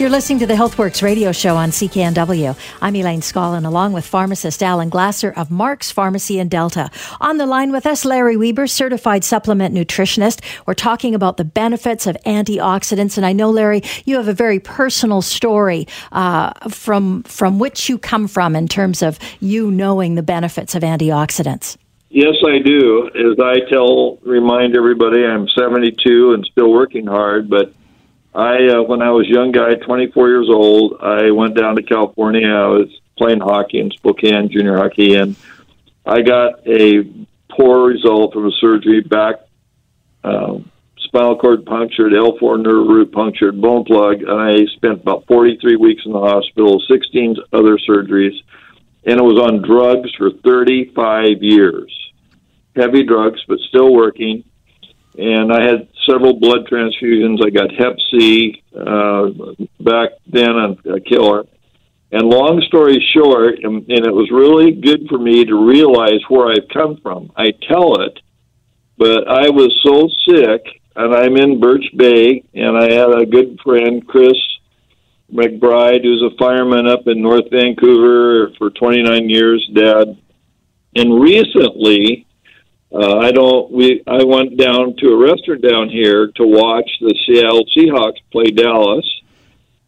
You're listening to the HealthWorks radio show on CKNW. I'm Elaine Scollin, along with pharmacist Alan Glasser of Mark's Pharmacy in Delta. On the line with us, Larry Weber, certified supplement nutritionist. We're talking about the benefits of antioxidants, and I know, Larry, you have a very personal story uh, from from which you come from in terms of you knowing the benefits of antioxidants. Yes, I do. As I tell, remind everybody, I'm 72 and still working hard, but I, uh, when I was a young guy, 24 years old, I went down to California. I was playing hockey in Spokane, junior hockey, and I got a poor result from a surgery back, um, spinal cord punctured, L4 nerve root punctured, bone plug, and I spent about 43 weeks in the hospital, 16 other surgeries, and it was on drugs for 35 years. Heavy drugs, but still working and I had several blood transfusions. I got Hep C uh, back then on a killer. And long story short, and, and it was really good for me to realize where I've come from. I tell it, but I was so sick, and I'm in Birch Bay, and I had a good friend, Chris McBride, who's a fireman up in North Vancouver for 29 years, Dad. And recently, uh, I don't. We I went down to a restaurant down here to watch the Seattle Seahawks play Dallas,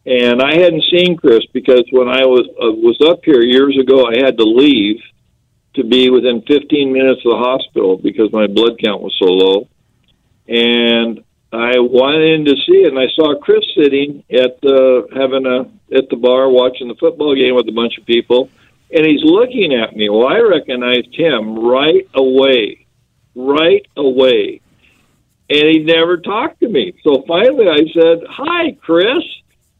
and I hadn't seen Chris because when I was uh, was up here years ago, I had to leave to be within 15 minutes of the hospital because my blood count was so low, and I went in to see it, and I saw Chris sitting at the having a at the bar watching the football game with a bunch of people, and he's looking at me. Well, I recognized him right away right away. And he never talked to me. So finally I said, Hi, Chris.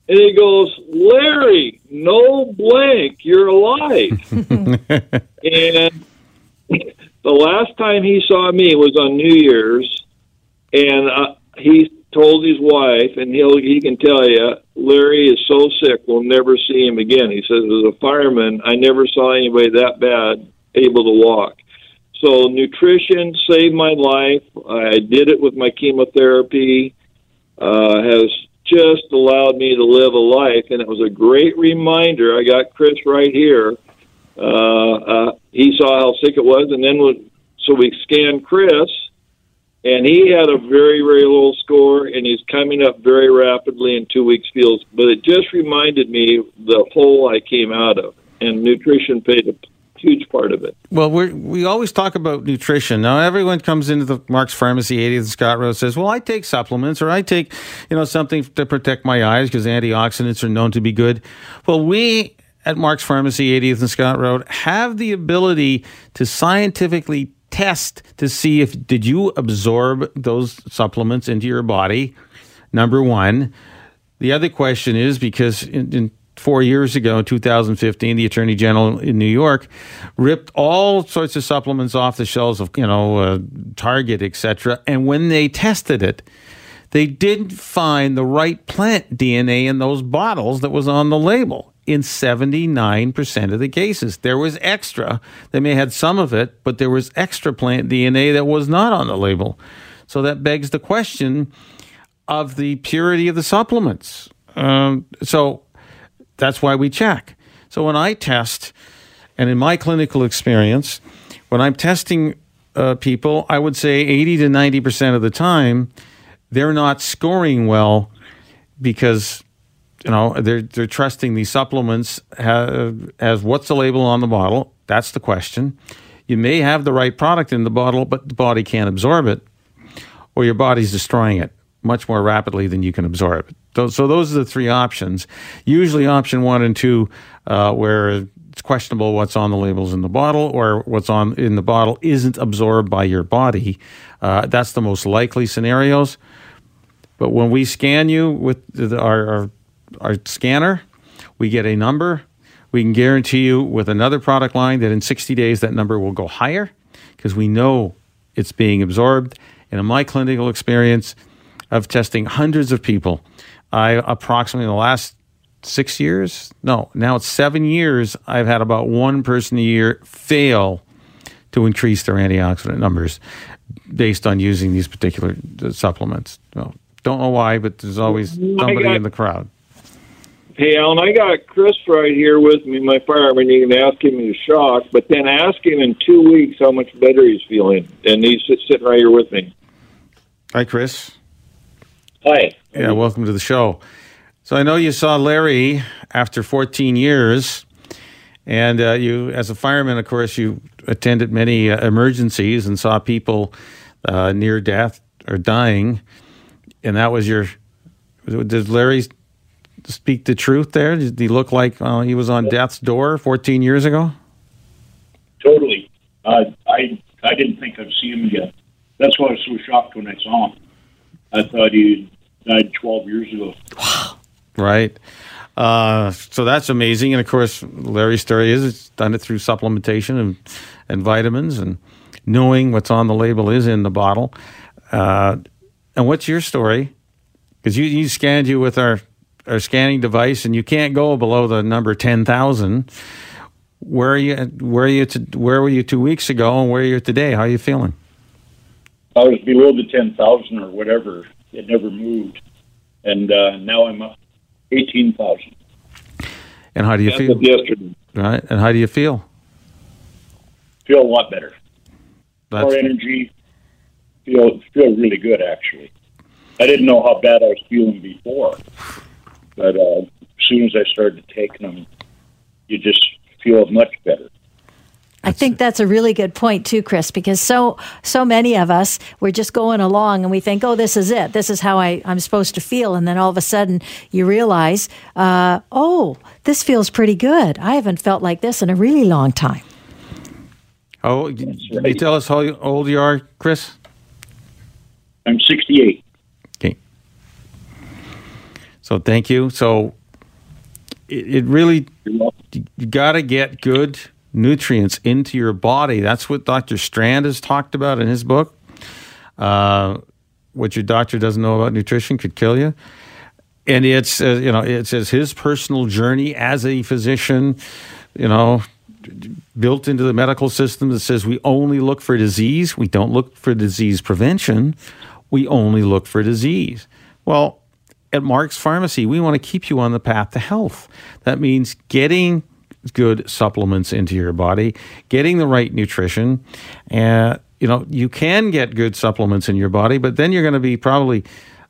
And he goes, Larry, no blank, you're alive. and the last time he saw me was on New Year's, and uh, he told his wife, and he'll he can tell you, Larry is so sick, we'll never see him again. He says, as a fireman, I never saw anybody that bad able to walk. So nutrition saved my life. I did it with my chemotherapy. Uh, has just allowed me to live a life, and it was a great reminder. I got Chris right here. Uh, uh, he saw how sick it was, and then when, so we scanned Chris, and he had a very very low score, and he's coming up very rapidly in two weeks feels. But it just reminded me the hole I came out of, and nutrition played a huge part of it. Well, we we always talk about nutrition. Now, everyone comes into the Mark's Pharmacy, 80th Scott Road, says, "Well, I take supplements, or I take, you know, something to protect my eyes because antioxidants are known to be good." Well, we at Mark's Pharmacy, 80th and Scott Road, have the ability to scientifically test to see if did you absorb those supplements into your body. Number one. The other question is because in, in four years ago, in 2015, the Attorney General in New York ripped all sorts of supplements off the shelves of, you know, uh, Target, etc. And when they tested it, they didn't find the right plant DNA in those bottles that was on the label. In 79% of the cases, there was extra. They may have had some of it, but there was extra plant DNA that was not on the label. So that begs the question of the purity of the supplements. Um, so that's why we check. So when I test, and in my clinical experience, when I'm testing uh, people, I would say 80 to 90% of the time, they're not scoring well because you know they're they're trusting these supplements as, as what's the label on the bottle? That's the question. You may have the right product in the bottle but the body can't absorb it or your body's destroying it much more rapidly than you can absorb it so those are the three options. Usually, option one and two, uh, where it's questionable what's on the labels in the bottle or what's on in the bottle isn't absorbed by your body. Uh, that's the most likely scenarios. But when we scan you with the, our, our our scanner, we get a number. We can guarantee you with another product line that in 60 days that number will go higher because we know it's being absorbed. And in my clinical experience of testing hundreds of people, I approximately the last six years, no, now it's seven years, I've had about one person a year fail to increase their antioxidant numbers based on using these particular supplements. Well, don't know why, but there's always somebody in the crowd. Hey, Alan, I got Chris right here with me, my fireman. You can ask him his shock, but then ask him in two weeks how much better he's feeling. And he's sitting right here with me. Hi, Chris. Hi. Yeah, welcome to the show. So I know you saw Larry after 14 years, and uh, you, as a fireman, of course, you attended many uh, emergencies and saw people uh, near death or dying, and that was your. Did Larry speak the truth there? Did he look like uh, he was on death's door 14 years ago? Totally. I I didn't think I'd see him again. That's why I was so shocked when I saw him. I thought he died 12 years ago. Wow. Right. Uh, so that's amazing. And of course, Larry's story is it's done it through supplementation and, and vitamins and knowing what's on the label is in the bottle. Uh, and what's your story? Because you, you scanned you with our our scanning device, and you can't go below the number ten thousand. Where are you? Where are you? To, where were you two weeks ago, and where are you today? How are you feeling? I was below the ten thousand or whatever. It never moved, and uh, now I'm up eighteen thousand. And how do you That's feel? Yesterday. Right. And how do you feel? Feel a lot better. That's, More energy. Feel feel really good actually. I didn't know how bad I was feeling before, but uh, as soon as I started taking them, you just feel much better. I think that's a really good point too, Chris, because so so many of us we're just going along and we think, oh, this is it. This is how I, I'm supposed to feel, and then all of a sudden you realize, uh, oh, this feels pretty good. I haven't felt like this in a really long time. Oh, can you tell us how old you are, Chris? I'm 68. Okay. So thank you. So it, it really you got to get good nutrients into your body. That's what Dr. Strand has talked about in his book. Uh, what your doctor doesn't know about nutrition could kill you. And it's uh, you know it says his personal journey as a physician, you know, built into the medical system that says we only look for disease. We don't look for disease prevention. We only look for disease. Well, at Mark's Pharmacy, we want to keep you on the path to health. That means getting good supplements into your body, getting the right nutrition. And, you know, you can get good supplements in your body, but then you're going to be probably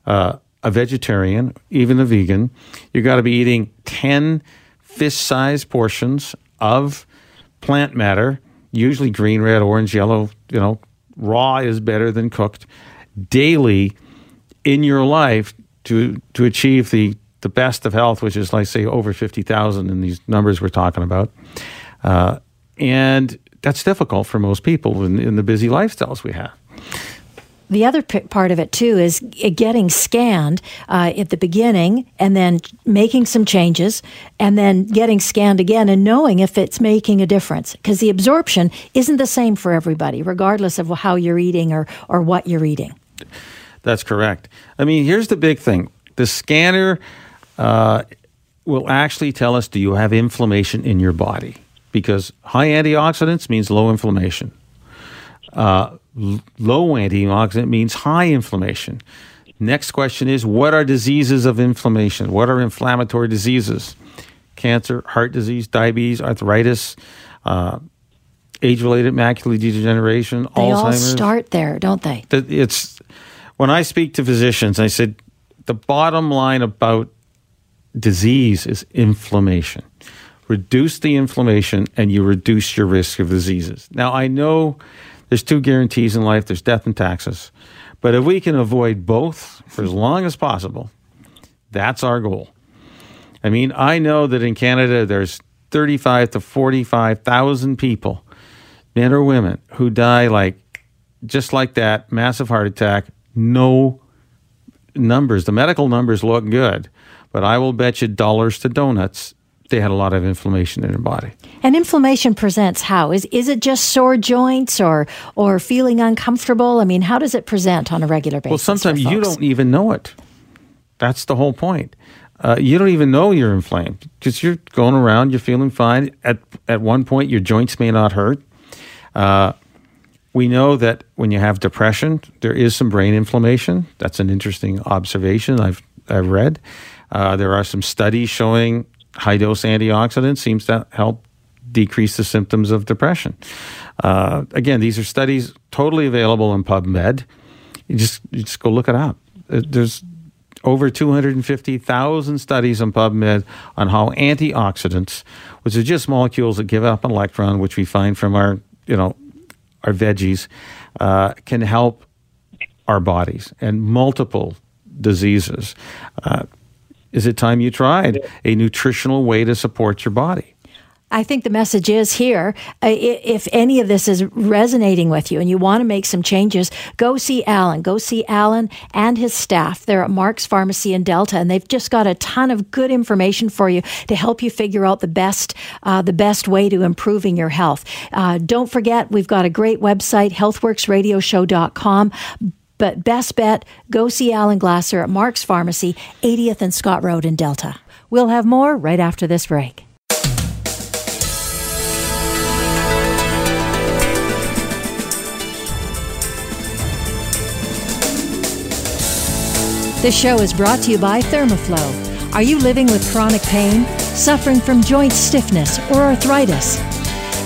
uh, a vegetarian, even a vegan. You've got to be eating 10 fist sized portions of plant matter, usually green, red, orange, yellow. You know, raw is better than cooked daily in your life to to achieve the the best of health, which is like say over fifty thousand in these numbers we're talking about, uh, and that's difficult for most people in, in the busy lifestyles we have. The other p- part of it too is getting scanned uh, at the beginning, and then making some changes, and then getting scanned again, and knowing if it's making a difference. Because the absorption isn't the same for everybody, regardless of how you're eating or or what you're eating. That's correct. I mean, here's the big thing: the scanner uh, will actually tell us do you have inflammation in your body because high antioxidants means low inflammation. Uh, l- low antioxidant means high inflammation. Next question is what are diseases of inflammation? What are inflammatory diseases? Cancer, heart disease, diabetes, arthritis, uh, age-related macular degeneration, They all start there, don't they? It's when I speak to physicians, I said the bottom line about disease is inflammation. Reduce the inflammation, and you reduce your risk of diseases. Now, I know there's two guarantees in life: there's death and taxes. But if we can avoid both for as long as possible, That's our goal. I mean, I know that in Canada there's 35 to 45,000 people, men or women, who die like just like that, massive heart attack, no numbers. The medical numbers look good, but I will bet you dollars to donuts they had a lot of inflammation in their body. And inflammation presents how? Is is it just sore joints or or feeling uncomfortable? I mean, how does it present on a regular basis? Well, sometimes you don't even know it. That's the whole point. Uh, you don't even know you're inflamed because you're going around, you're feeling fine. At at one point, your joints may not hurt. Uh, we know that when you have depression, there is some brain inflammation. That's an interesting observation I've I've read. Uh, there are some studies showing high dose antioxidants seems to help decrease the symptoms of depression. Uh, again, these are studies totally available in PubMed. You just you just go look it up. Uh, there's over 250,000 studies on PubMed on how antioxidants, which are just molecules that give up an electron, which we find from our you know our veggies, uh, can help our bodies and multiple diseases. Uh, is it time you tried a nutritional way to support your body? I think the message is here. Uh, if any of this is resonating with you and you want to make some changes, go see Alan. Go see Alan and his staff. They're at Mark's Pharmacy in Delta, and they've just got a ton of good information for you to help you figure out the best uh, the best way to improving your health. Uh, don't forget, we've got a great website, healthworksradioshow.com. But best bet, go see Alan Glasser at Mark's Pharmacy, 80th and Scott Road in Delta. We'll have more right after this break. This show is brought to you by Thermoflow. Are you living with chronic pain, suffering from joint stiffness, or arthritis?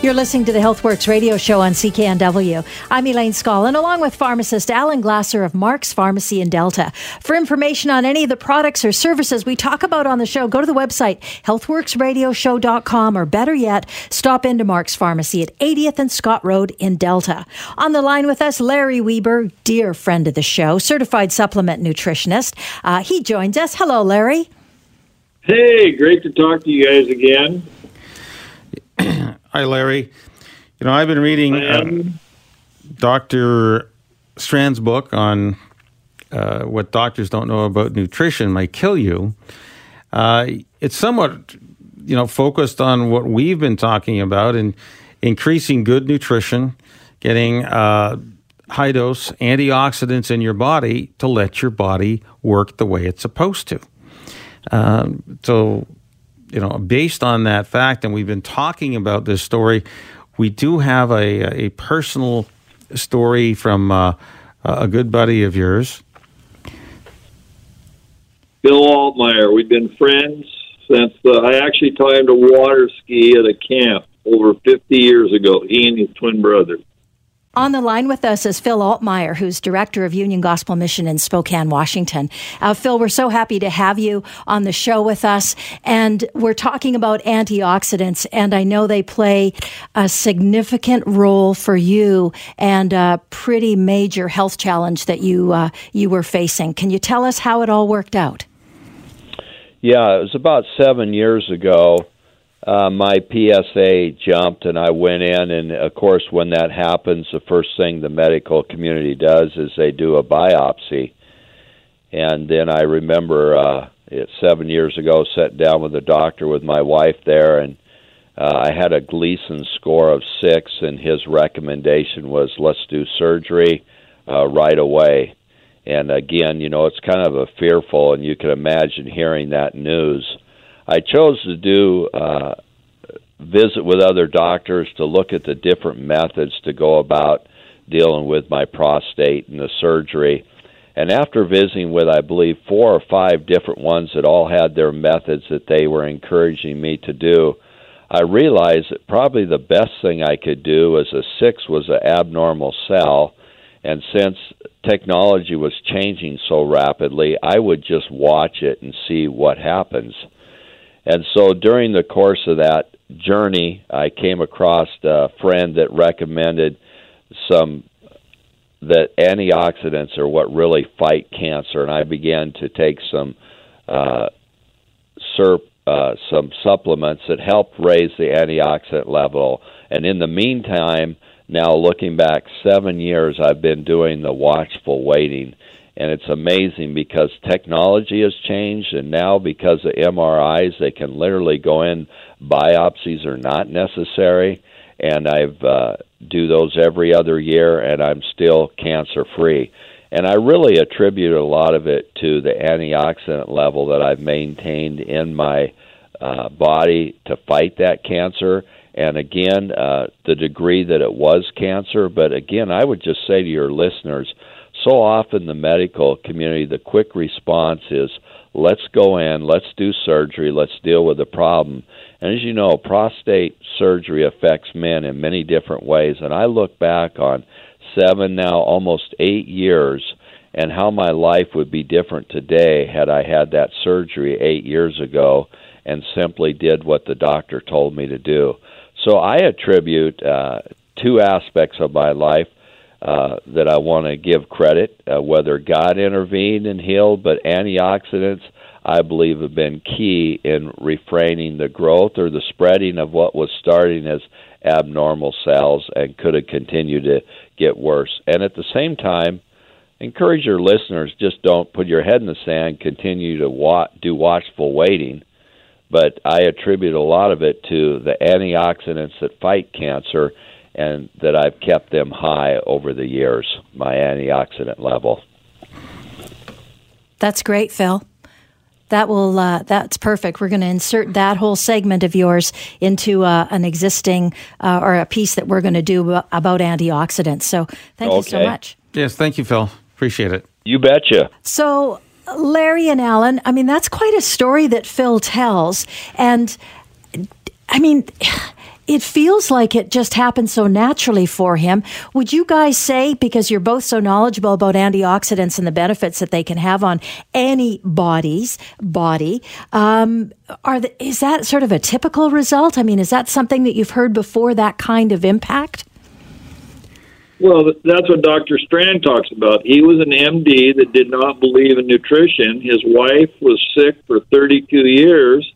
You're listening to the HealthWorks radio show on CKNW. I'm Elaine Scollin, along with pharmacist Alan Glasser of Mark's Pharmacy in Delta. For information on any of the products or services we talk about on the show, go to the website healthworksradioshow.com or better yet, stop into Mark's Pharmacy at 80th and Scott Road in Delta. On the line with us, Larry Weber, dear friend of the show, certified supplement nutritionist. Uh, he joins us. Hello, Larry. Hey, great to talk to you guys again. Hi, Larry. You know, I've been reading uh, Dr. Strand's book on uh, what doctors don't know about nutrition might kill you. Uh, it's somewhat, you know, focused on what we've been talking about and increasing good nutrition, getting uh, high dose antioxidants in your body to let your body work the way it's supposed to. Um, so you know, based on that fact, and we've been talking about this story, we do have a, a personal story from uh, a good buddy of yours. Bill Altmeyer. We've been friends since uh, I actually taught him to water ski at a camp over 50 years ago, he and his twin brother. On the line with us is Phil Altmeyer, who's director of Union Gospel Mission in Spokane, Washington. Uh, Phil, we're so happy to have you on the show with us. And we're talking about antioxidants, and I know they play a significant role for you and a pretty major health challenge that you, uh, you were facing. Can you tell us how it all worked out? Yeah, it was about seven years ago uh, my PSA jumped, and I went in. And of course, when that happens, the first thing the medical community does is they do a biopsy. And then I remember uh, it, seven years ago, sat down with the doctor with my wife there, and uh, I had a Gleason score of six, and his recommendation was let's do surgery uh, right away. And again, you know, it's kind of a fearful, and you can imagine hearing that news I chose to do uh, visit with other doctors to look at the different methods to go about dealing with my prostate and the surgery. And after visiting with, I believe, four or five different ones that all had their methods that they were encouraging me to do, I realized that probably the best thing I could do as a six was an abnormal cell. And since technology was changing so rapidly, I would just watch it and see what happens. And so during the course of that journey, I came across a friend that recommended some that antioxidants are what really fight cancer, and I began to take some uh, SERP, uh, some supplements that help raise the antioxidant level. And in the meantime, now looking back seven years, I've been doing the watchful waiting. And it's amazing because technology has changed, and now because of MRIs, they can literally go in. Biopsies are not necessary, and I've uh, do those every other year, and I'm still cancer free. And I really attribute a lot of it to the antioxidant level that I've maintained in my uh, body to fight that cancer. And again, uh, the degree that it was cancer. But again, I would just say to your listeners so often the medical community, the quick response is, let's go in, let's do surgery, let's deal with the problem. And as you know, prostate surgery affects men in many different ways. And I look back on seven, now almost eight years, and how my life would be different today had I had that surgery eight years ago and simply did what the doctor told me to do. So I attribute uh, two aspects of my life uh, that I want to give credit, uh, whether God intervened and healed, but antioxidants I believe have been key in refraining the growth or the spreading of what was starting as abnormal cells and could have continued to get worse. And at the same time, encourage your listeners just don't put your head in the sand, continue to wa- do watchful waiting. But I attribute a lot of it to the antioxidants that fight cancer and that I've kept them high over the years, my antioxidant level. That's great, Phil. That will uh, that's perfect. We're going to insert that whole segment of yours into uh, an existing uh, or a piece that we're going to do about antioxidants. So thank okay. you so much. Yes, thank you, Phil. Appreciate it. You betcha. So Larry and Alan, I mean that's quite a story that Phil tells, and I mean it feels like it just happened so naturally for him. Would you guys say, because you're both so knowledgeable about antioxidants and the benefits that they can have on any body's body, um, are the, is that sort of a typical result? I mean, is that something that you've heard before? That kind of impact? Well, that's what Dr. Strand talks about. He was an MD that did not believe in nutrition. His wife was sick for 32 years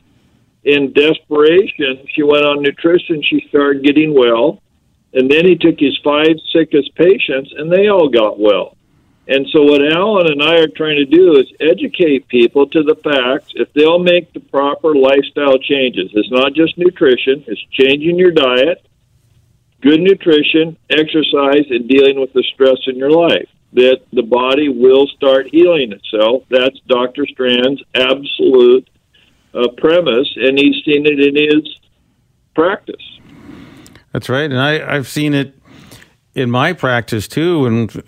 in desperation, she went on nutrition. She started getting well. And then he took his five sickest patients, and they all got well. And so, what Alan and I are trying to do is educate people to the facts. If they'll make the proper lifestyle changes, it's not just nutrition, it's changing your diet, good nutrition, exercise, and dealing with the stress in your life. That the body will start healing itself. That's Dr. Strand's absolute uh, premise, and he's seen it in his practice. That's right, and I, I've seen it in my practice too. And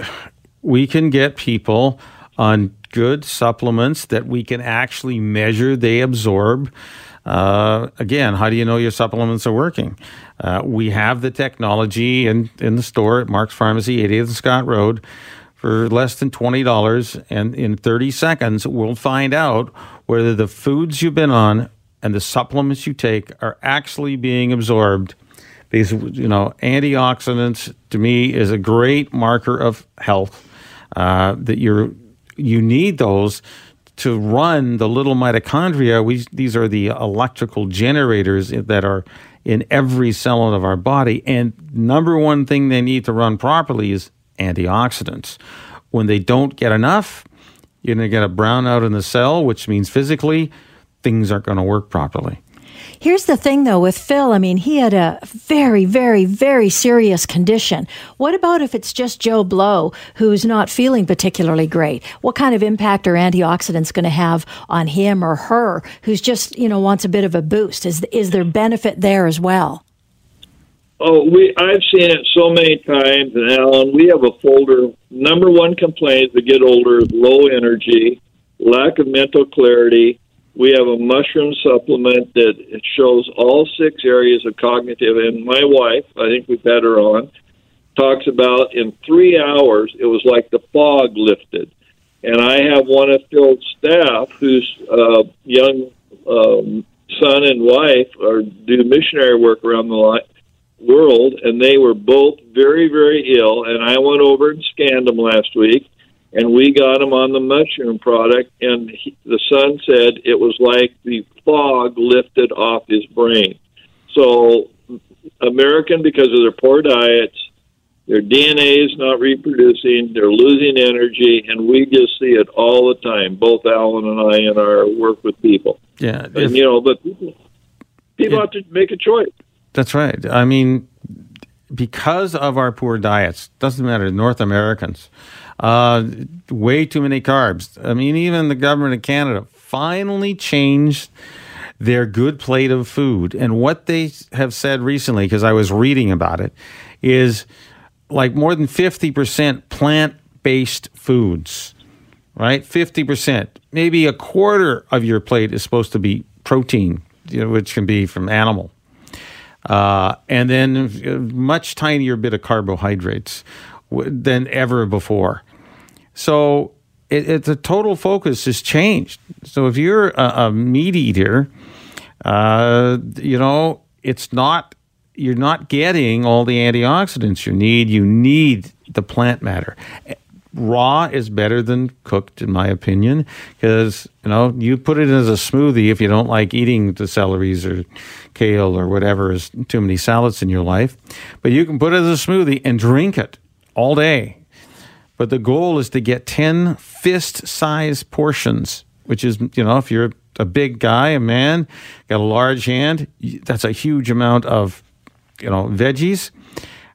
we can get people on good supplements that we can actually measure they absorb. Uh, again, how do you know your supplements are working? Uh, we have the technology in, in the store at Mark's Pharmacy, 80th and Scott Road, for less than $20. And in 30 seconds, we'll find out whether the foods you've been on and the supplements you take are actually being absorbed. Because, you know, antioxidants to me is a great marker of health. Uh, that you're, you need those to run the little mitochondria. We, these are the electrical generators that are in every cell of our body. And number one thing they need to run properly is antioxidants. When they don't get enough, you're going to get a brownout in the cell, which means physically things aren't going to work properly. Here's the thing though with Phil, I mean, he had a very, very, very serious condition. What about if it's just Joe Blow who's not feeling particularly great? What kind of impact are antioxidants going to have on him or her who's just, you know, wants a bit of a boost? Is, is there benefit there as well? Oh, we I've seen it so many times, and Alan, we have a folder. Number one complaint they get older is low energy, lack of mental clarity. We have a mushroom supplement that shows all six areas of cognitive. And my wife, I think we've had her on, talks about in three hours it was like the fog lifted. And I have one of Phil's staff who's a young um, son and wife are do missionary work around the world, and they were both very, very ill. And I went over and scanned them last week, and we got them on the mushroom product. And he, the son said it was like the fog lifted off his brain. So, American, because of their poor diets, their DNA is not reproducing, they're losing energy, and we just see it all the time. Both Alan and I in our work with people. Yeah, and, you know, but people, people have to make a choice. That's right. I mean, because of our poor diets, doesn't matter. North Americans, uh, way too many carbs. I mean, even the government of Canada finally changed their good plate of food. And what they have said recently, because I was reading about it, is like more than 50% plant based foods, right? 50%. Maybe a quarter of your plate is supposed to be protein, you know, which can be from animal. Uh, and then much tinier bit of carbohydrates than ever before. So it, it, the total focus has changed. So if you're a, a meat eater, uh, you know, it's not you're not getting all the antioxidants you need. You need the plant matter. Raw is better than cooked, in my opinion, because you know you put it as a smoothie if you don't like eating the celeries or kale or whatever is too many salads in your life. But you can put it as a smoothie and drink it all day. But the goal is to get ten fist-sized portions, which is you know if you're a big guy, a man, got a large hand, that's a huge amount of you know, veggies.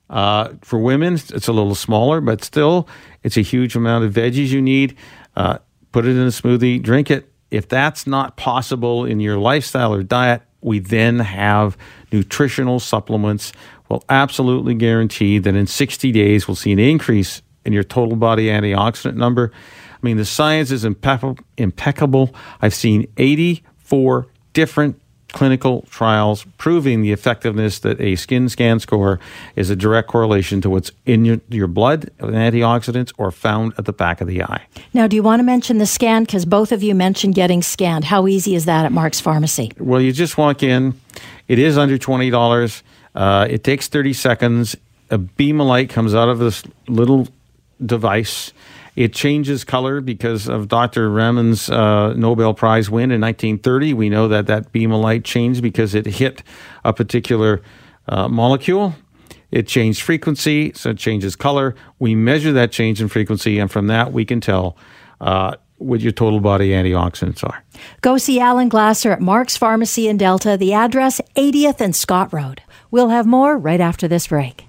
Uh, for women, it's a little smaller, but still, it's a huge amount of veggies you need. Uh, put it in a smoothie, drink it. If that's not possible in your lifestyle or diet, we then have nutritional supplements. We'll absolutely guarantee that in 60 days we'll see an increase in your total body antioxidant number. I mean, the science is impeccable. I've seen 84 different clinical trials proving the effectiveness that a skin scan score is a direct correlation to what's in your, your blood, antioxidants, or found at the back of the eye. Now, do you want to mention the scan? Because both of you mentioned getting scanned. How easy is that at Mark's Pharmacy? Well, you just walk in. It is under $20. Uh, it takes 30 seconds. A beam of light comes out of this little device it changes color because of Dr. Raman's uh, Nobel Prize win in 1930. We know that that beam of light changed because it hit a particular uh, molecule. It changed frequency, so it changes color. We measure that change in frequency, and from that we can tell uh, what your total body antioxidants are. Go see Alan Glasser at Mark's Pharmacy in Delta. The address 80th and Scott Road. We'll have more right after this break.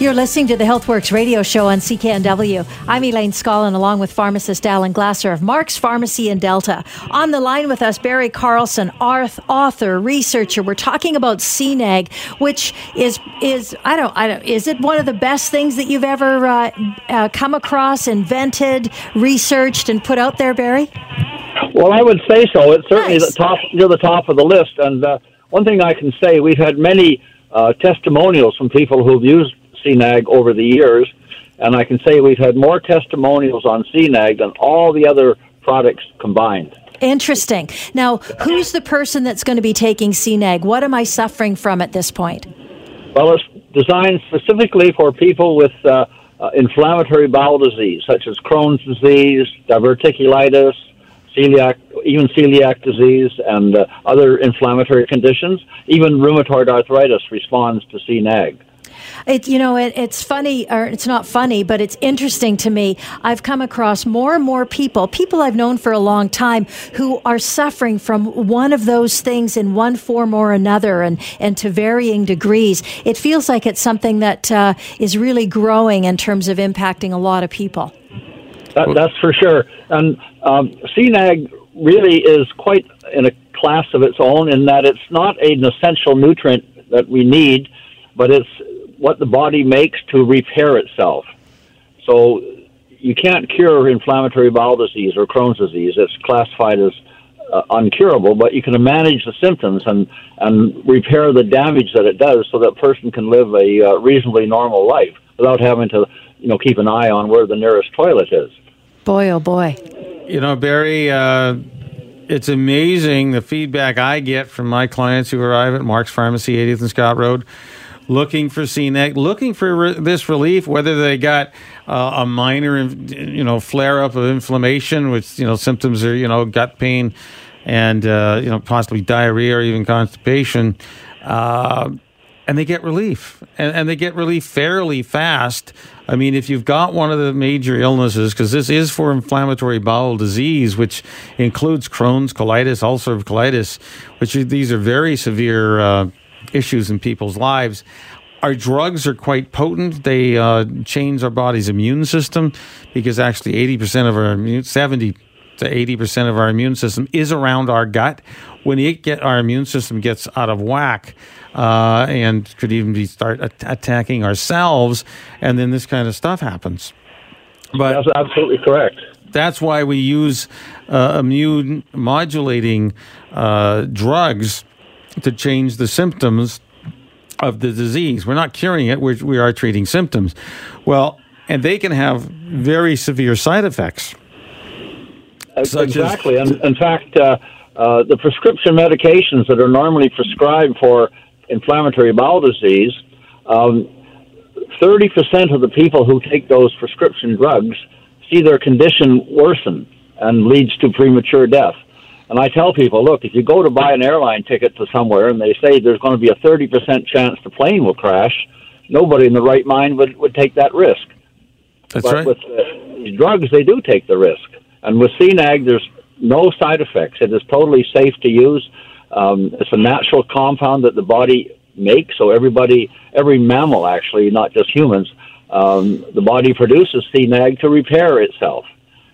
You're listening to the HealthWorks radio show on CKNW. I'm Elaine Scollin, along with pharmacist Alan Glasser of Mark's Pharmacy in Delta. On the line with us, Barry Carlson, author, researcher. We're talking about CNAG, which is is I don't I don't is it one of the best things that you've ever uh, uh, come across, invented, researched, and put out there, Barry? Well, I would say so. It's certainly Nice. the top near the top of the list. And uh, one thing I can say, we've had many uh, testimonials from people who've used CNAG over the years, and I can say we've had more testimonials on CNAG than all the other products combined. Interesting. Now, who's the person that's going to be taking CNAG? What am I suffering from at this point? Well, it's designed specifically for people with uh, uh, inflammatory bowel disease, such as Crohn's disease, diverticulitis, celiac, even celiac disease, and uh, other inflammatory conditions. Even rheumatoid arthritis responds to CNAG. It, you know, it, it's funny, or it's not funny, but it's interesting to me. I've come across more and more people, people I've known for a long time, who are suffering from one of those things in one form or another, and and to varying degrees. It feels like it's something that uh, is really growing in terms of impacting a lot of people. That, that's for sure. And um, CNAG really is quite in a class of its own in that it's not an essential nutrient that we need, but it's what the body makes to repair itself. So you can't cure inflammatory bowel disease or Crohn's disease. It's classified as uh, uncurable, but you can manage the symptoms and and repair the damage that it does, so that person can live a uh, reasonably normal life without having to, you know, keep an eye on where the nearest toilet is. Boy, oh boy! You know, Barry. Uh, it's amazing the feedback I get from my clients who arrive at Mark's Pharmacy, 80th and Scott Road, looking for CNAG, looking for re- this relief, whether they got uh, a minor, you know, flare up of inflammation, which you know symptoms are you know gut pain, and uh, you know possibly diarrhea or even constipation, uh, and they get relief, and, and they get relief fairly fast. I mean, if you've got one of the major illnesses, because this is for inflammatory bowel disease, which includes Crohn's, colitis, ulcerative colitis, which are, these are very severe uh, issues in people's lives. Our drugs are quite potent. They uh, change our body's immune system because actually 80% of our immune, 70 to 80% of our immune system is around our gut. When it get, our immune system gets out of whack, uh, and could even be start attacking ourselves, and then this kind of stuff happens. But that's absolutely correct. That's why we use uh, immune modulating uh, drugs to change the symptoms of the disease. We're not curing it; we're, we are treating symptoms. Well, and they can have very severe side effects. Exactly. As, in fact, uh, uh, the prescription medications that are normally prescribed for inflammatory bowel disease, um, 30% of the people who take those prescription drugs see their condition worsen and leads to premature death. And I tell people, look, if you go to buy an airline ticket to somewhere and they say there's going to be a 30% chance the plane will crash, nobody in the right mind would, would take that risk. That's but right. with uh, drugs, they do take the risk. And with CNAG, there's no side effects. It is totally safe to use. Um, it's a natural compound that the body makes. So everybody, every mammal actually, not just humans, um, the body produces CNAG to repair itself.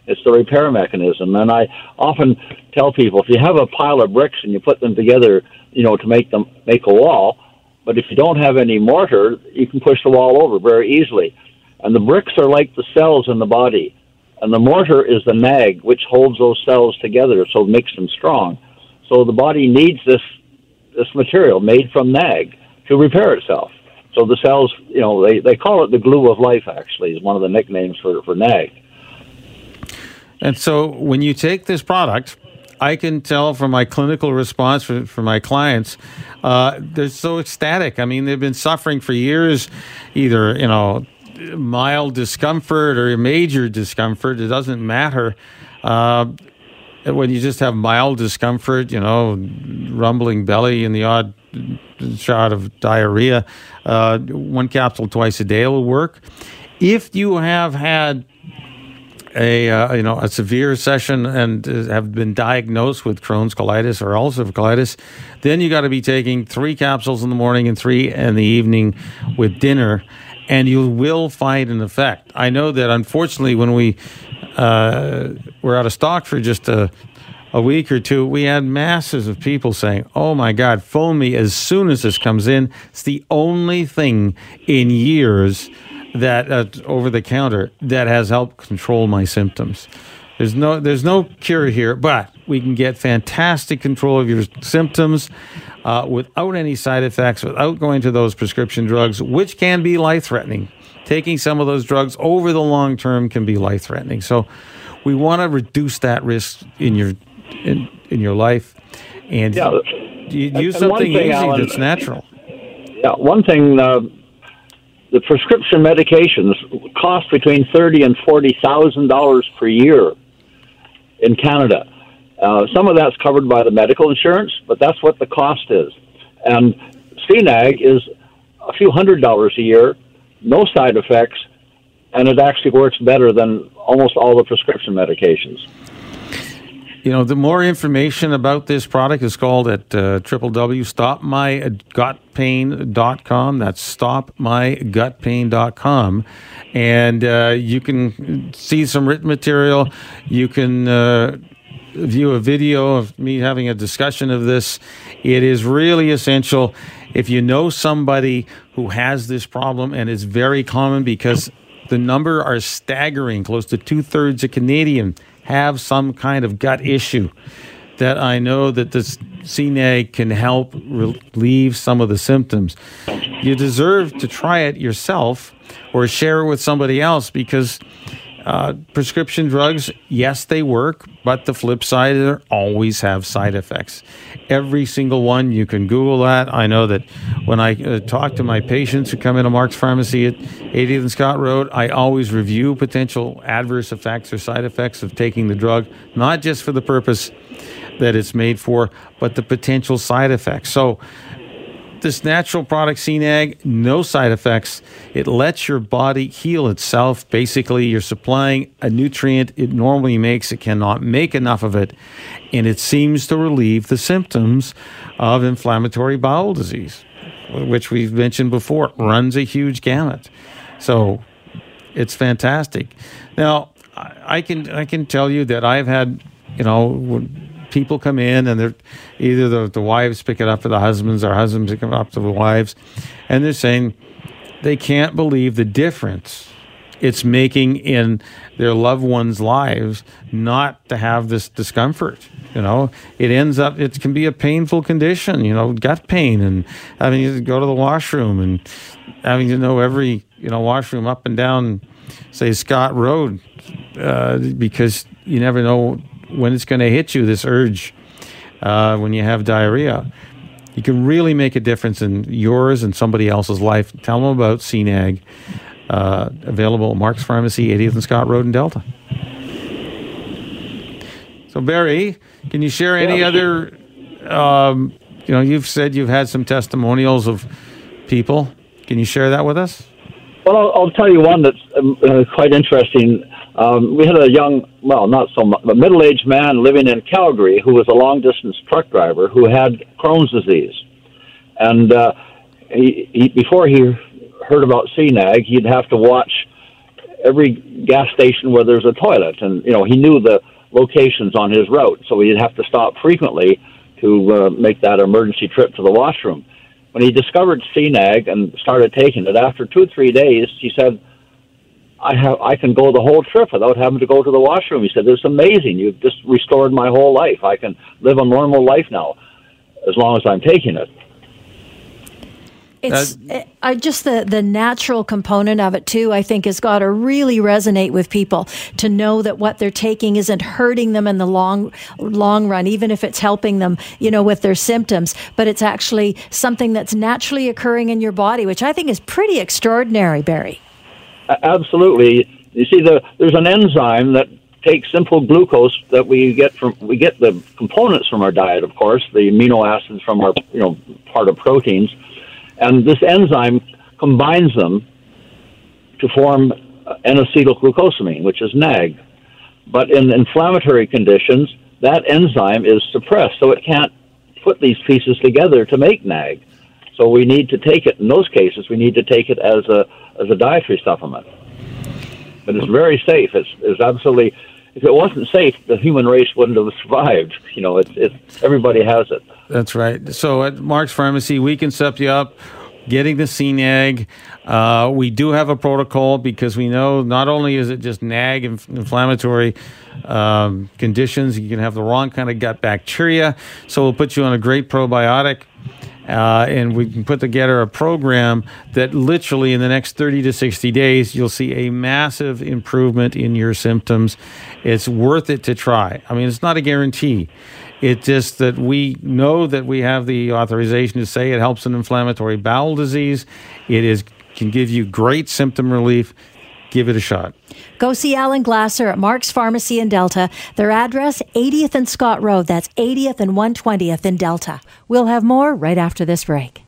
It's the repair mechanism. And I often tell people if you have a pile of bricks and you put them together, you know, to make them make a wall, but if you don't have any mortar, you can push the wall over very easily. And the bricks are like the cells in the body. And the mortar is the NAG, which holds those cells together, so it makes them strong. So the body needs this this material made from NAG to repair itself. So the cells, you know, they, they call it the glue of life. Actually, is one of the nicknames for for NAG. And so when you take this product, I can tell from my clinical response for, for my clients, uh, they're so ecstatic. I mean, they've been suffering for years, either you know, mild discomfort or major discomfort. It doesn't matter. Uh, when you just have mild discomfort, you know, rumbling belly and the odd shot of diarrhea, uh, one capsule twice a day will work. If you have had a uh, you know a severe session and have been diagnosed with Crohn's colitis or ulcerative colitis, then you got to be taking three capsules in the morning and three in the evening with dinner, and you will find an effect. I know that unfortunately when we uh, were out of stock for just a, a week or two, we had masses of people saying, "Oh my God, phone me as soon as this comes in." It's the only thing in years that uh, over the counter that has helped control my symptoms. There's no there's no cure here, but we can get fantastic control of your symptoms uh, without any side effects, without going to those prescription drugs, which can be life threatening. Taking some of those drugs over the long term can be life threatening. So we want to reduce that risk in your in, in your life and yeah. use something thing, easy Alan, that's natural. Yeah, one thing. Uh, the prescription medications cost between thirty and forty thousand dollars per year in Canada. Uh, some of that's covered by the medical insurance, but that's what the cost is. And CNAG is a few hundred dollars a year, no side effects, and it actually works better than almost all the prescription medications. You know, the more information about this product is called at uh, www.stopmygutpain.com. That's stopmygutpain.com. And uh, you can see some written material. You can uh, view a video of me having a discussion of this. It is really essential if you know somebody who has this problem, and it's very common because the number are staggering. Close to two thirds of Canadians have some kind of gut issue. That I know that this CNAG can help relieve some of the symptoms. You deserve to try it yourself or share it with somebody else because uh, prescription drugs, yes, they work, but the flip side, they always have side effects. Every single one, you can Google that. I know that when I uh, talk to my patients who come into Mark's Pharmacy at 80th and Scott Road, I always review potential adverse effects or side effects of taking the drug, not just for the purpose that it's made for, but the potential side effects. So, this natural product, CNAG, no side effects. It lets your body heal itself. Basically, you're supplying a nutrient it normally makes. It cannot make enough of it. And it seems to relieve the symptoms of inflammatory bowel disease, which we've mentioned before, runs a huge gamut. So it's fantastic. Now, I can I can tell you that I've had, you know, people come in and they're either the, the wives pick it up for the husbands or husbands pick it up for the wives, and they're saying they can't believe the difference it's making in their loved ones' lives not to have this discomfort. You know, it ends up, it can be a painful condition, you know, gut pain and having to go to the washroom and having to know every, you know, washroom up and down, say, Scott Road, uh, because you never know when it's going to hit you, this urge uh, when you have diarrhea. You can really make a difference in yours and somebody else's life. Tell them about CNAG, uh, available at Mark's Pharmacy, 80th and Scott Road in Delta. So, Barry, can you share any yeah, other? Um, you know, you've said you've had some testimonials of people. Can you share that with us? Well, I'll, I'll tell you one that's um, uh, quite interesting. Um, we had a young, well, not so much, but middle aged man living in Calgary who was a long distance truck driver who had Crohn's disease. And uh, he, he, before he heard about CNAG, he'd have to watch every gas station where there's a toilet. And, you know, he knew the locations on his route, so he'd have to stop frequently to uh, make that emergency trip to the washroom. When he discovered CNAG and started taking it, after two or three days, he said, I have I can go the whole trip without having to go to the washroom. He said, "It's amazing. You've just restored my whole life. I can live a normal life now, as long as I'm taking it." It's uh, just the the natural component of it too. I think has got to really resonate with people to know that what they're taking isn't hurting them in the long long run, even if it's helping them, you know, with their symptoms. But it's actually something that's naturally occurring in your body, which I think is pretty extraordinary, Barry. Absolutely. You see, the, there's an enzyme that takes simple glucose that we get from we get the components from our diet, of course, the amino acids from our you know part of proteins, and this enzyme combines them to form N-acetylglucosamine, which is NAG. But in inflammatory conditions, that enzyme is suppressed, so it can't put these pieces together to make NAG. So we need to take it in those cases. We need to take it as a as a dietary supplement. But it's very safe. It's, it's absolutely. If it wasn't safe, the human race wouldn't have survived. You know, it's, it's everybody has it. That's right. So at Mark's Pharmacy, we can set you up getting the CNAG. Uh, we do have a protocol because we know not only is it just NAG inf- inflammatory um, conditions, you can have the wrong kind of gut bacteria. So we'll put you on a great probiotic uh, and we can put together a program that literally in the next 30 to 60 days, you'll see a massive improvement in your symptoms. It's worth it to try. I mean, it's not a guarantee. It's just that we know that we have the authorization to say it helps an inflammatory bowel disease. It is can give you great symptom relief give it a shot. Go see Alan Glasser at Mark's Pharmacy in Delta. Their address, 80th and Scott Road. That's 80th and 120th in Delta. We'll have more right after this break.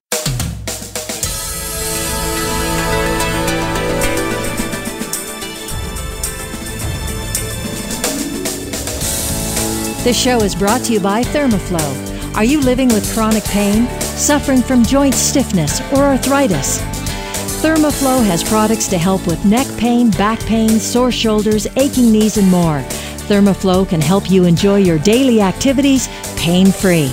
This show is brought to you by Thermoflow. Are you living with chronic pain, suffering from joint stiffness or arthritis? Thermoflow has products to help with neck pain, back pain, sore shoulders, aching knees, and more. ThermaFlow can help you enjoy your daily activities pain free.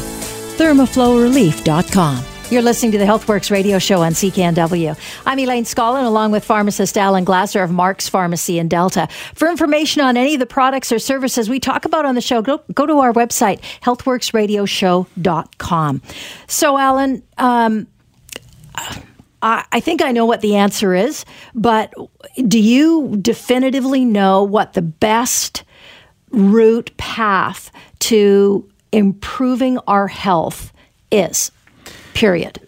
ThermaFlowRelief.com. You're listening to the HealthWorks radio show on CKNW. I'm Elaine Scollin, along with pharmacist Alan Glasser of Mark's Pharmacy in Delta. For information on any of the products or services we talk about on the show, go, go to our website, healthworksradioshow.com. So, Alan, um, I, I think I know what the answer is, but do you definitively know what the best route path to improving our health is? period.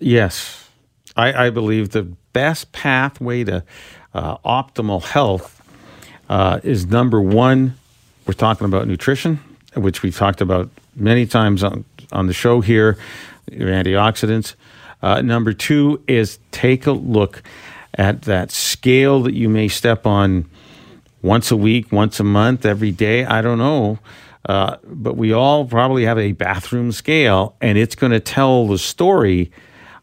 Yes. I, I believe the best pathway to uh, optimal health uh, is number one, we're talking about nutrition, which we've talked about many times on, on the show here, your antioxidants. Uh, number two is take a look at that scale that you may step on once a week, once a month, every day. I don't know. Uh, but we all probably have a bathroom scale, and it's going to tell the story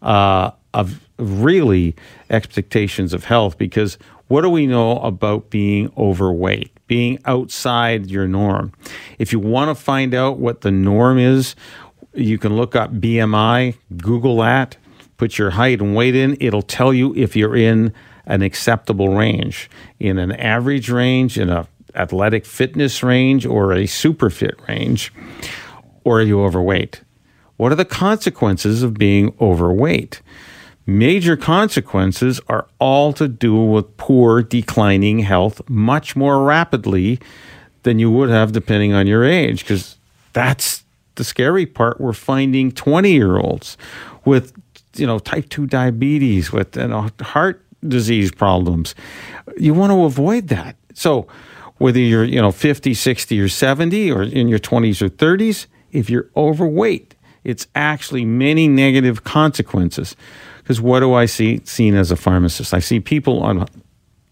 uh, of really expectations of health. Because what do we know about being overweight, being outside your norm? If you want to find out what the norm is, you can look up BMI, Google that, put your height and weight in. It'll tell you if you're in an acceptable range, in an average range, in a athletic fitness range or a super fit range, or are you overweight? What are the consequences of being overweight? Major consequences are all to do with poor declining health much more rapidly than you would have depending on your age, because that's the scary part. We're finding 20 year olds with you know type 2 diabetes with you know, heart disease problems. You want to avoid that. So whether you're, you know, 50, 60 or 70 or in your 20s or 30s, if you're overweight, it's actually many negative consequences. Because what do I see seen as a pharmacist? I see people on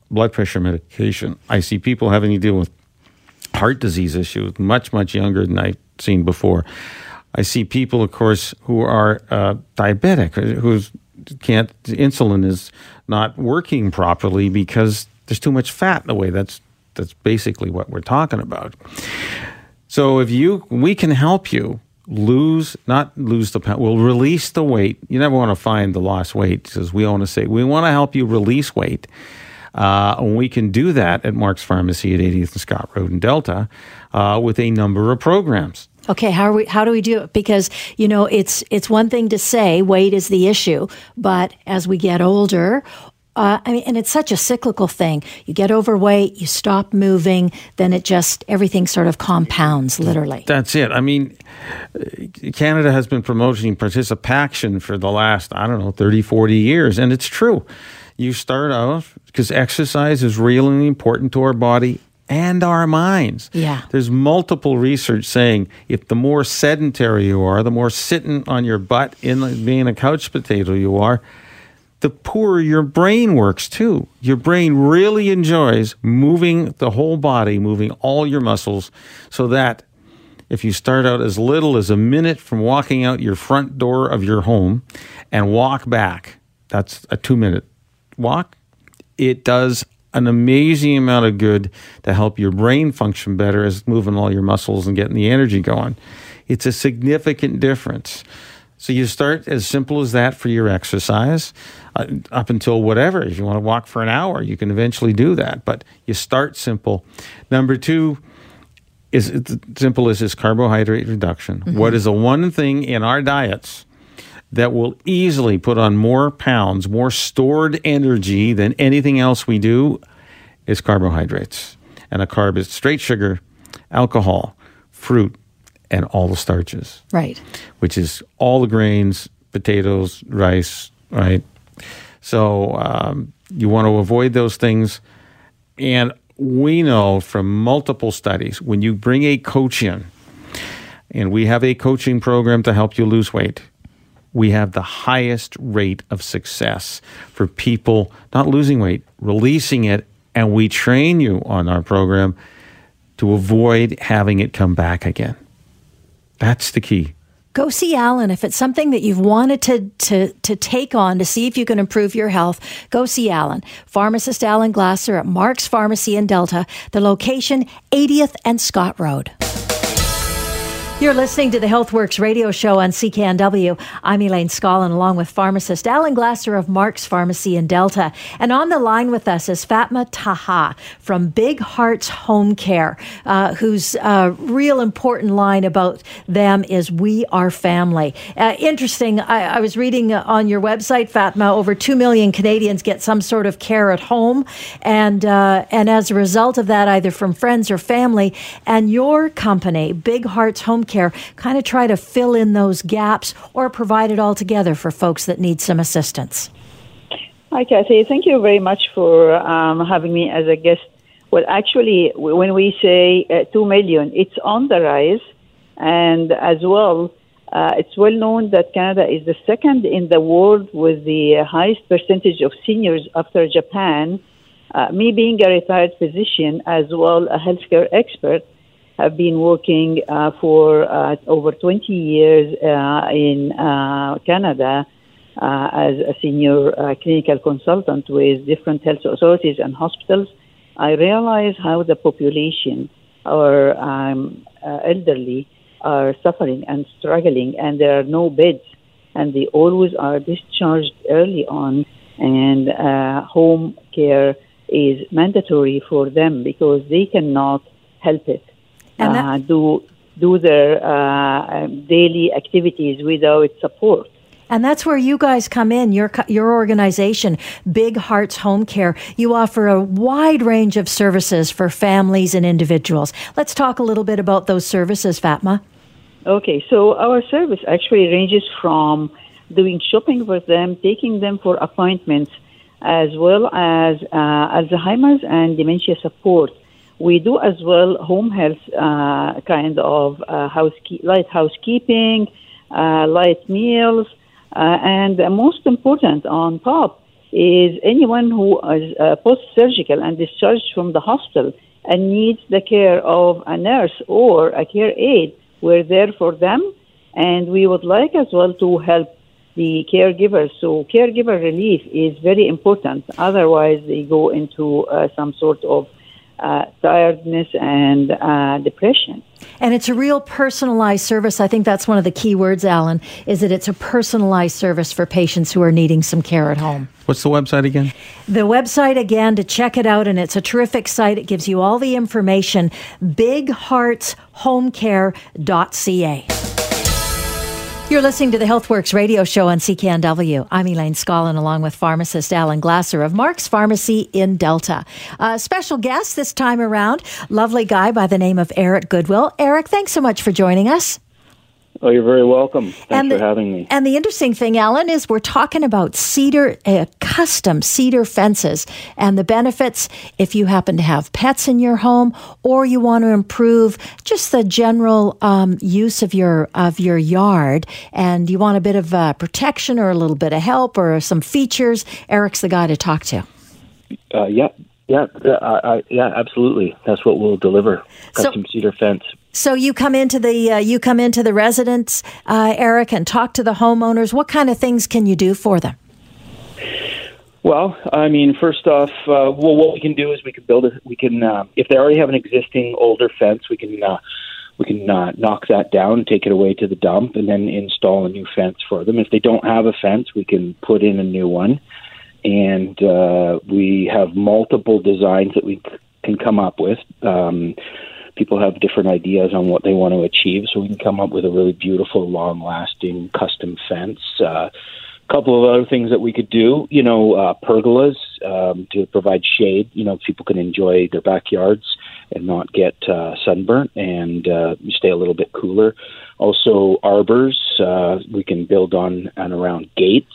blood pressure medication. I see people having to deal with heart disease issues much, much younger than I've seen before. I see people, of course, who are uh, diabetic, who's can't insulin is not working properly because there's too much fat in the way. That's that's basically what we're talking about. So if you, we can help you lose, not lose the pound, we'll release the weight. You never want to find the lost weight, because we want to say we want to help you release weight. Uh, and we can do that at Mark's Pharmacy at 80th and Scott Road in Delta uh, with a number of programs. Okay, how are we? How do we do it? Because you know, it's it's one thing to say weight is the issue, but as we get older, uh, I mean, and it's such a cyclical thing. You get overweight, you stop moving, then it just everything sort of compounds, literally. That's it. I mean, Canada has been promoting participation for the last I don't know 30, 40 years, and it's true. You start out because exercise is really important to our body and our minds. Yeah. There's multiple research saying if the more sedentary you are, the more sitting on your butt in being a couch potato you are, the poorer your brain works too. Your brain really enjoys moving the whole body, moving all your muscles, so that if you start out as little as a minute from walking out your front door of your home and walk back, that's a two minute walk, it does an amazing amount of good to help your brain function better as moving all your muscles and getting the energy going. It's a significant difference. So you start as simple as that for your exercise uh, up until whatever. If you want to walk for an hour, you can eventually do that. But you start simple. Number two is simple as this carbohydrate reduction. Mm-hmm. What is the one thing in our diets that will easily put on more pounds, more stored energy than anything else we do is carbohydrates. And a carb is straight sugar, alcohol, fruit, and all the starches. Right. Which is all the grains, potatoes, rice, right? So um, you want to avoid those things. And we know from multiple studies when you bring a coach in, and we have a coaching program to help you lose weight, we have the highest rate of success for people not losing weight, releasing it, and we train you on our program to avoid having it come back again. That's the key. go see Alan. If it's something that you've wanted to, to, to take on to see if you can improve your health, go see Alan. Pharmacist Alan Glasser at Mark's Pharmacy in Delta, the location 80th and Scott Road. You're listening to the Healthworks radio show on CKNW. I'm Elaine Scollin, along with pharmacist Alan Glasser of Mark's Pharmacy in Delta. And on the line with us is Fatma Taha from Big Hearts Home Care, uh, whose uh, real important line about them is We Are Family. Uh, interesting, I, I, was reading on your website, Fatma, over 2 million Canadians get some sort of care at home. And, uh, and as a result of that, either from friends or family, and your company, Big Hearts Home Care, care, kind of try to fill in those gaps or provide it all together for folks that need some assistance. Hi, Kathy. Thank you very much for um, having me as a guest. Well, actually, when we say uh, 2 million, it's on the rise. And as well, uh, it's well known that Canada is the second in the world with the highest percentage of seniors after Japan. Uh, me being a retired physician as well a healthcare expert, have been working uh, for uh, over 20 years uh, in uh, Canada uh, as a senior uh, clinical consultant with different health authorities and hospitals. I realize how the population, our um, elderly, are suffering and struggling, and there are no beds, and they always are discharged early on, and home care is mandatory for them because they cannot help it and that- uh, do do their uh, um, daily activities without support. And that's where you guys come in, your your organization, Big Hearts Home Care. You offer a wide range of services for families and individuals. Let's talk a little bit about those services, Fatma. Okay, so our service actually ranges from doing shopping for them, taking them for appointments, as well as uh, Alzheimer's and dementia support we do as well home health uh, kind of uh, housekeep- light housekeeping, uh, light meals, uh, and most important on top is anyone who is uh, post-surgical and discharged from the hospital and needs the care of a nurse or a care aide. We're there for them, and we would like as well to help the caregivers. So caregiver relief is very important. Otherwise, they go into uh, some sort of uh, tiredness and uh, depression. And it's a real personalized service. I think that's one of the key words, Alan, is that it's a personalized service for patients who are needing some care at home. What's the website again? The website again to check it out, and it's a terrific site. It gives you all the information. BigHeartsHomeCare.ca. You're listening to the HealthWorks radio show on CKNW. I'm Elaine Scollin, along with pharmacist Alan Glasser of Mark's Pharmacy in Delta. A special guest this time around, lovely guy by the name of Eric Goodwill. Eric, thanks so much for joining us. Oh, you're very welcome. Thanks and the, for having me. And the interesting thing, Alan, is we're talking about cedar, uh, custom cedar fences and the benefits if you happen to have pets in your home or you want to improve just the general um, use of your of your yard and you want a bit of uh, protection or a little bit of help or some features. Eric's the guy to talk to. Uh, yeah, yeah, uh, yeah, absolutely. That's what we'll deliver. Custom so, cedar fence. So you come into the uh, you come into the residents, uh, Eric, and talk to the homeowners. What kind of things can you do for them? Well, I mean, first off, uh, well, what we can do is we can build a We can, uh, if they already have an existing older fence, we can uh, we can uh, knock that down, take it away to the dump, and then install a new fence for them. If they don't have a fence, we can put in a new one, and uh, we have multiple designs that we can come up with. Um, people have different ideas on what they want to achieve, so we can come up with a really beautiful, long-lasting custom fence. Uh, a couple of other things that we could do, you know, uh, pergolas um, to provide shade. You know, people can enjoy their backyards and not get uh, sunburnt and uh, stay a little bit cooler. Also, arbors uh, we can build on and around gates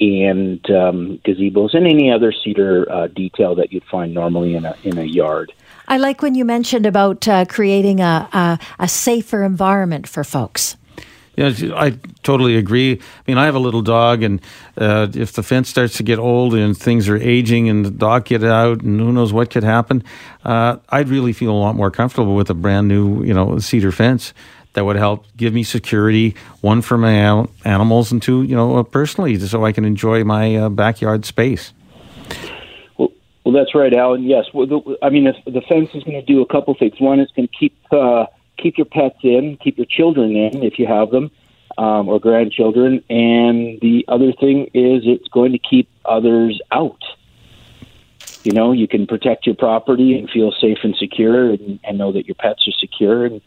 and um, gazebos and any other cedar uh, detail that you'd find normally in a in a yard. I like when you mentioned about uh, creating a, a, a safer environment for folks. Yeah, I totally agree. I mean, I have a little dog, and uh, if the fence starts to get old and things are aging, and the dog get out, and who knows what could happen, uh, I'd really feel a lot more comfortable with a brand new, you know, cedar fence that would help give me security, one for my animals and two, you know, uh, personally, so I can enjoy my uh, backyard space. Well, that's right, Alan. Yes, well, the, I mean, the, the fence is going to do a couple things. One, it's going to keep uh, keep your pets in, keep your children in if you have them, um, or grandchildren, and the other thing is it's going to keep others out. You know, you can protect your property and feel safe and secure, and, and know that your pets are secure, and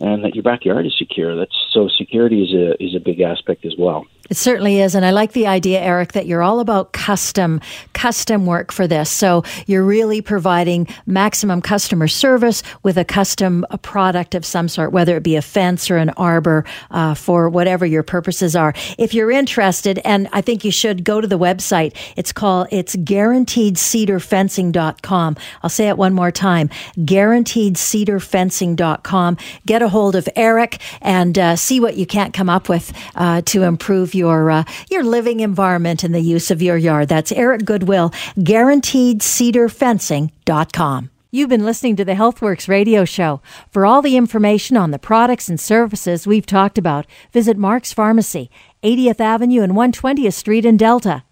and that your backyard is secure. That's so security is a is a big aspect as well. It certainly is. And I like the idea, Eric, that you're all about custom, custom work for this. So you're really providing maximum customer service with a custom product of some sort, whether it be a fence or an arbor, uh, for whatever your purposes are. If you're interested, and I think you should go to the website. It's called, it's guaranteedcedarfencing.com. I'll say it one more time. Guaranteedcedarfencing.com. Get a hold of Eric and uh, see what you can't come up with uh, to improve your uh, your living environment and the use of your yard. That's Eric Goodwill, guaranteedcedarfencing.com. You've been listening to the HealthWorks radio show. For all the information on the products and services we've talked about, visit Mark's Pharmacy, 80th Avenue and 120th Street in Delta.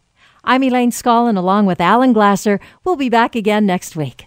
I'm Elaine Scollin along with Alan Glasser. We'll be back again next week.